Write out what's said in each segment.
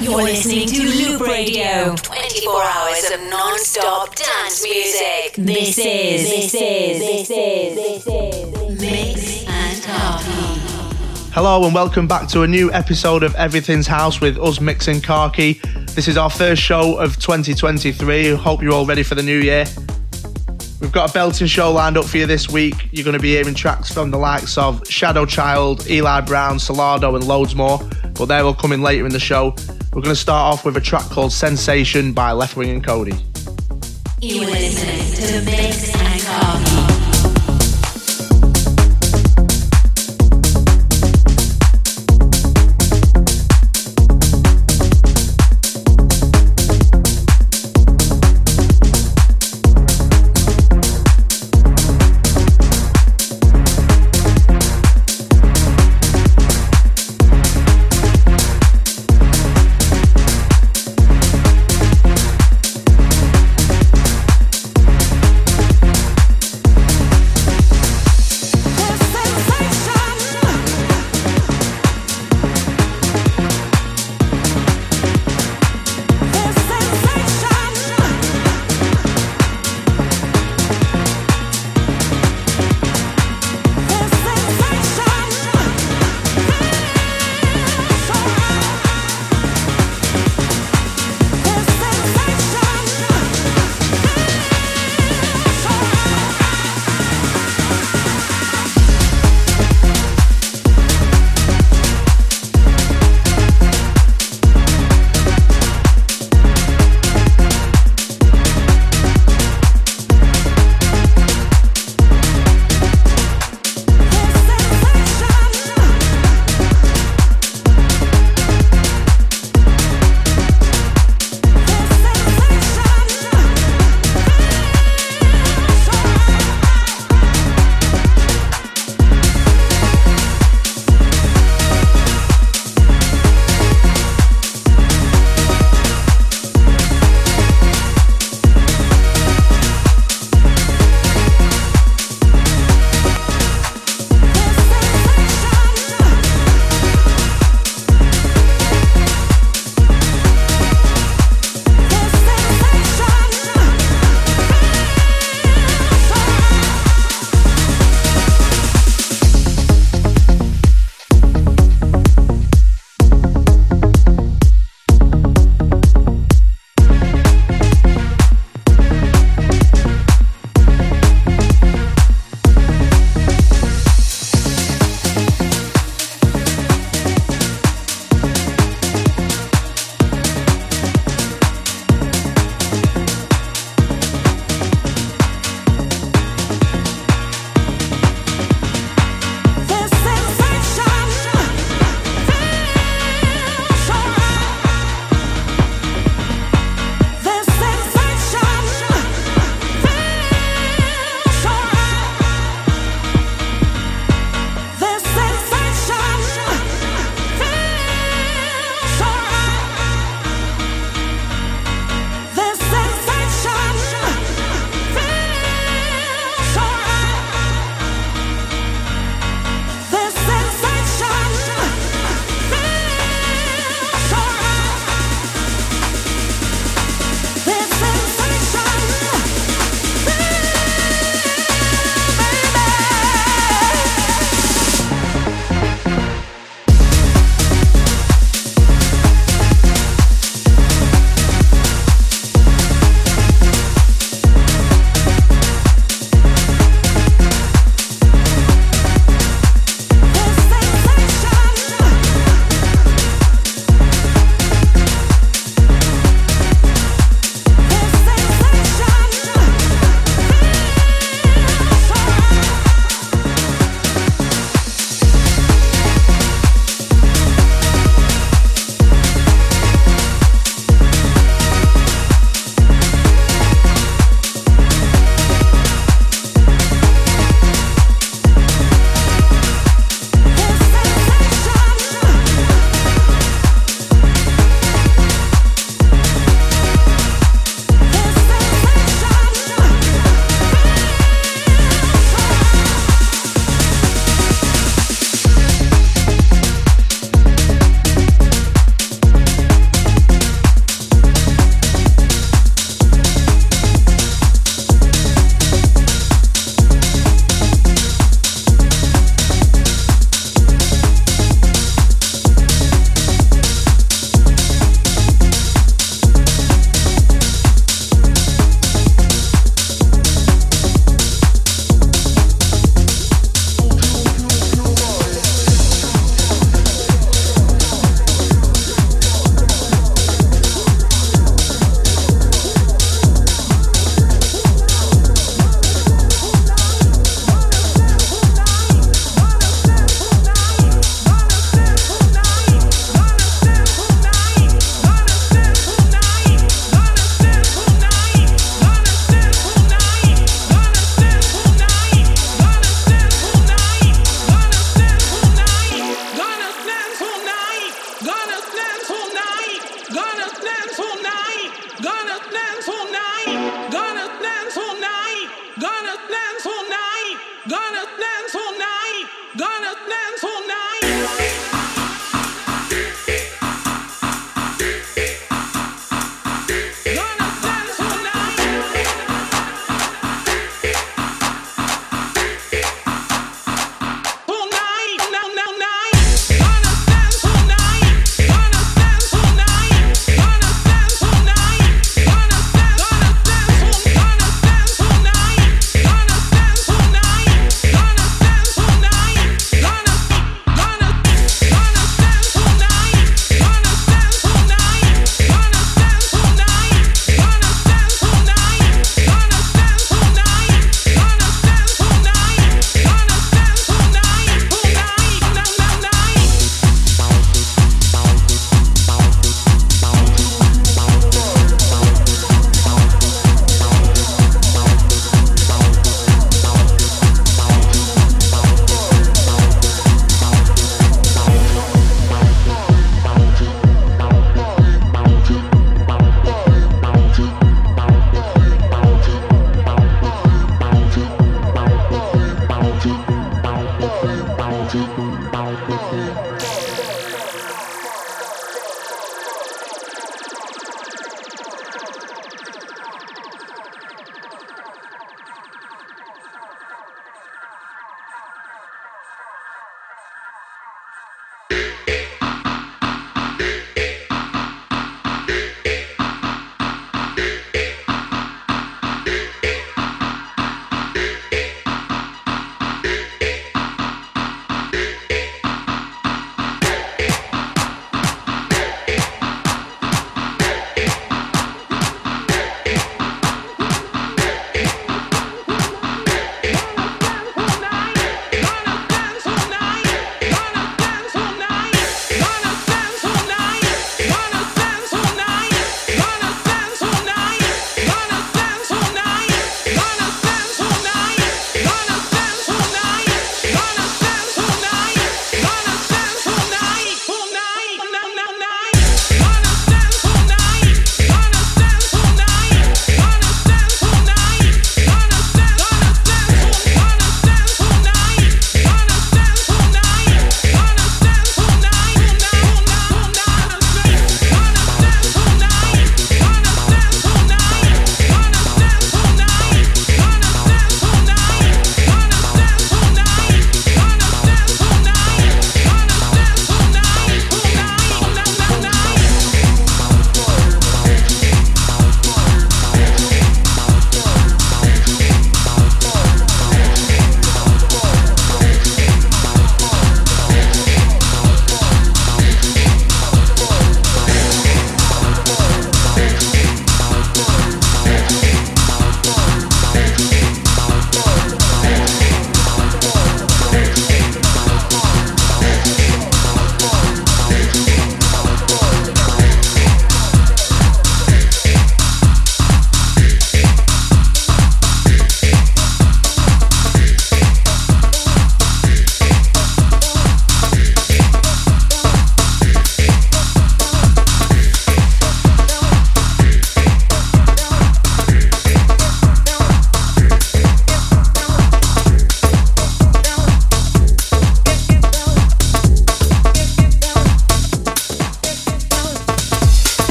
You're listening to Loop Radio. 24 hours of non-stop dance music. This is, this is, this is, this is, Mix and Khaki. Hello and welcome back to a new episode of Everything's House with us mixing Khaki. This is our first show of 2023. Hope you're all ready for the new year. We've got a belting show lined up for you this week. You're going to be hearing tracks from the likes of Shadow Child, Eli Brown, Solardo, and loads more, but they will come in later in the show. We're going to start off with a track called Sensation by Leftwing and Kody. You're listening to Mix and Khaki.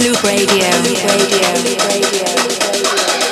Loop Radio. Radio. Loop Radio.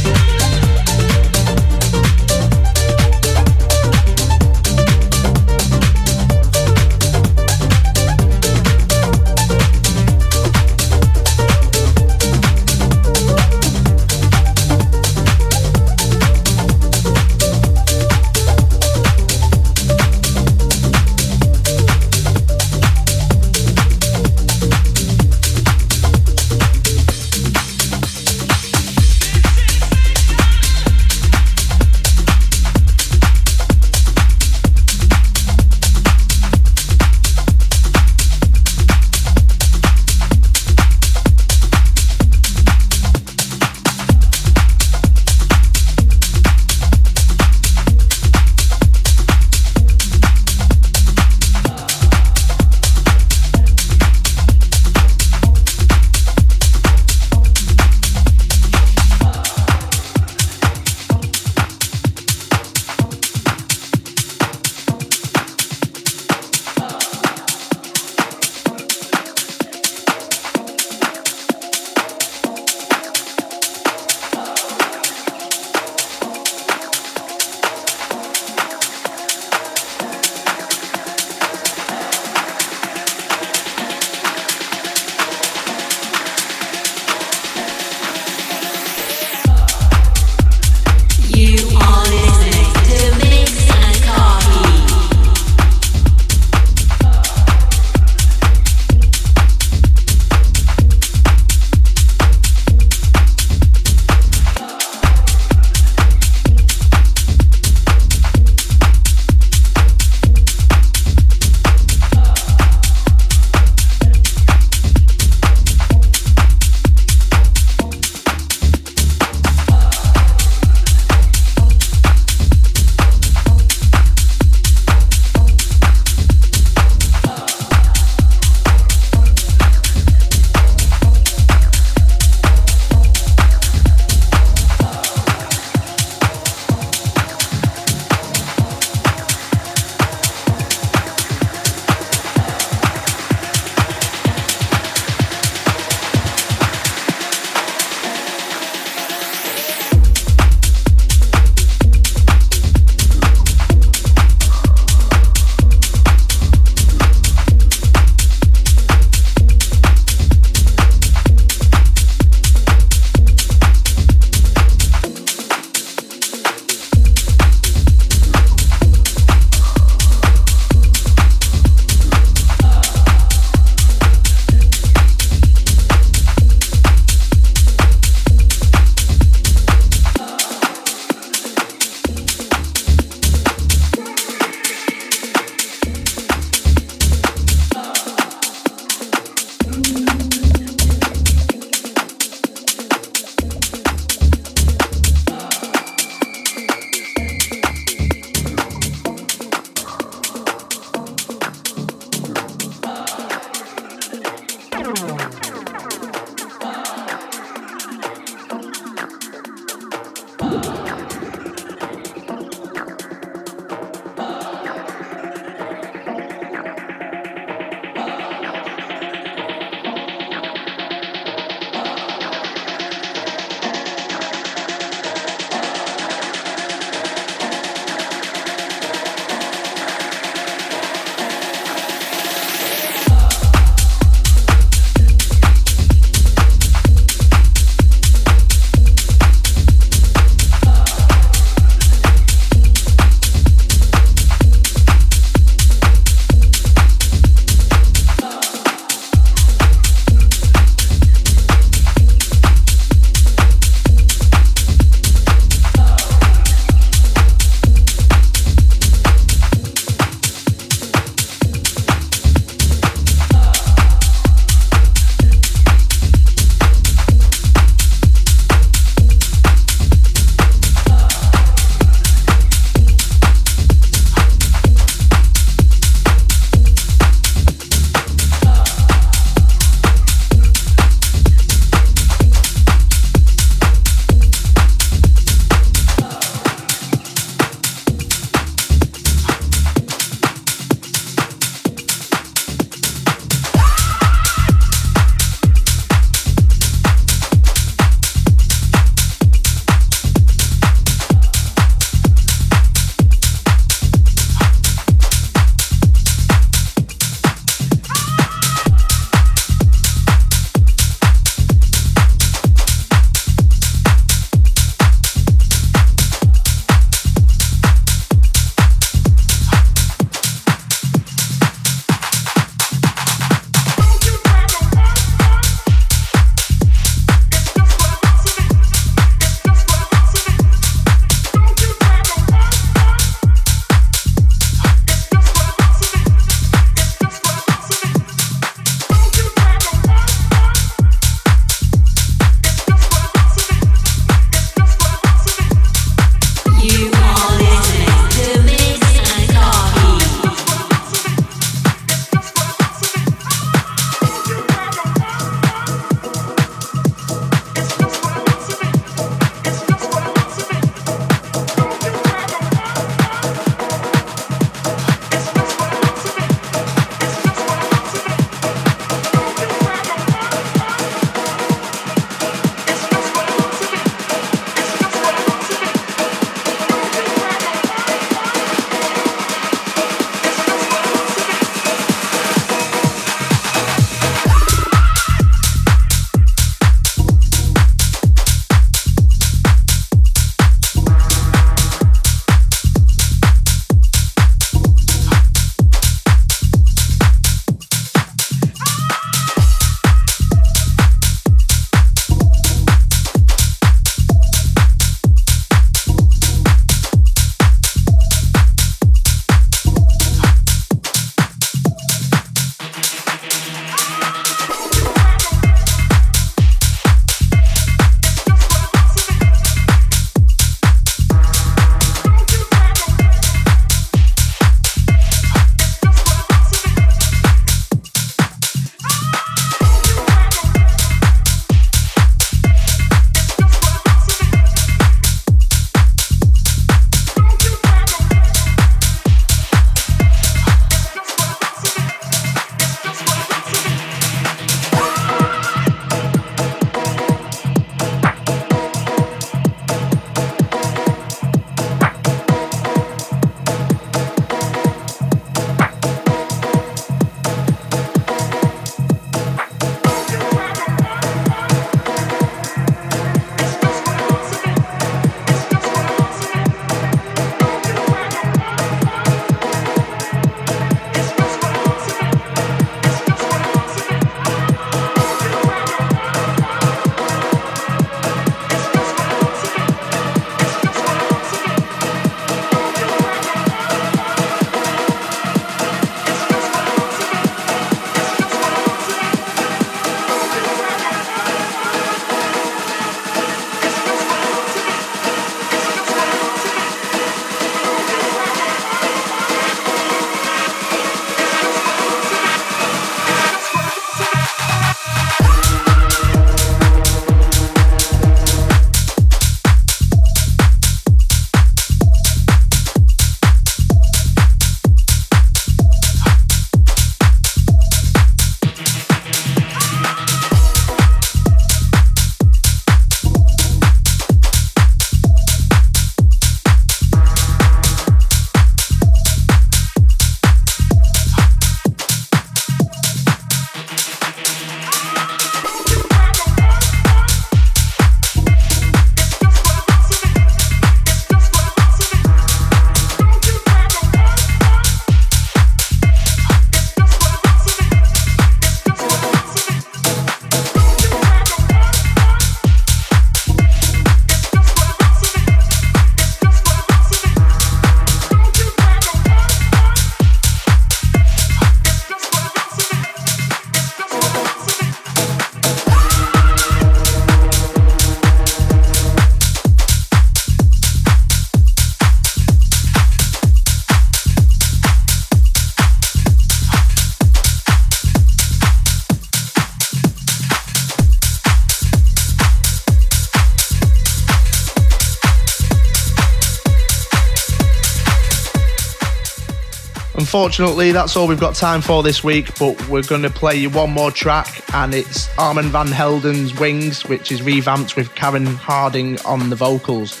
Unfortunately, that's all we've got time for this week, but we're going to play you one more track, and it's Armand Van Helden's Wings, which is revamped with Karen Harding on the vocals.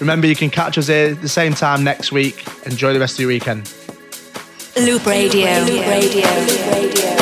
Remember, you can catch us here the same time next week. Enjoy the rest of your weekend. Loop Radio. Loop Radio. Loop Radio. Radio. Radio.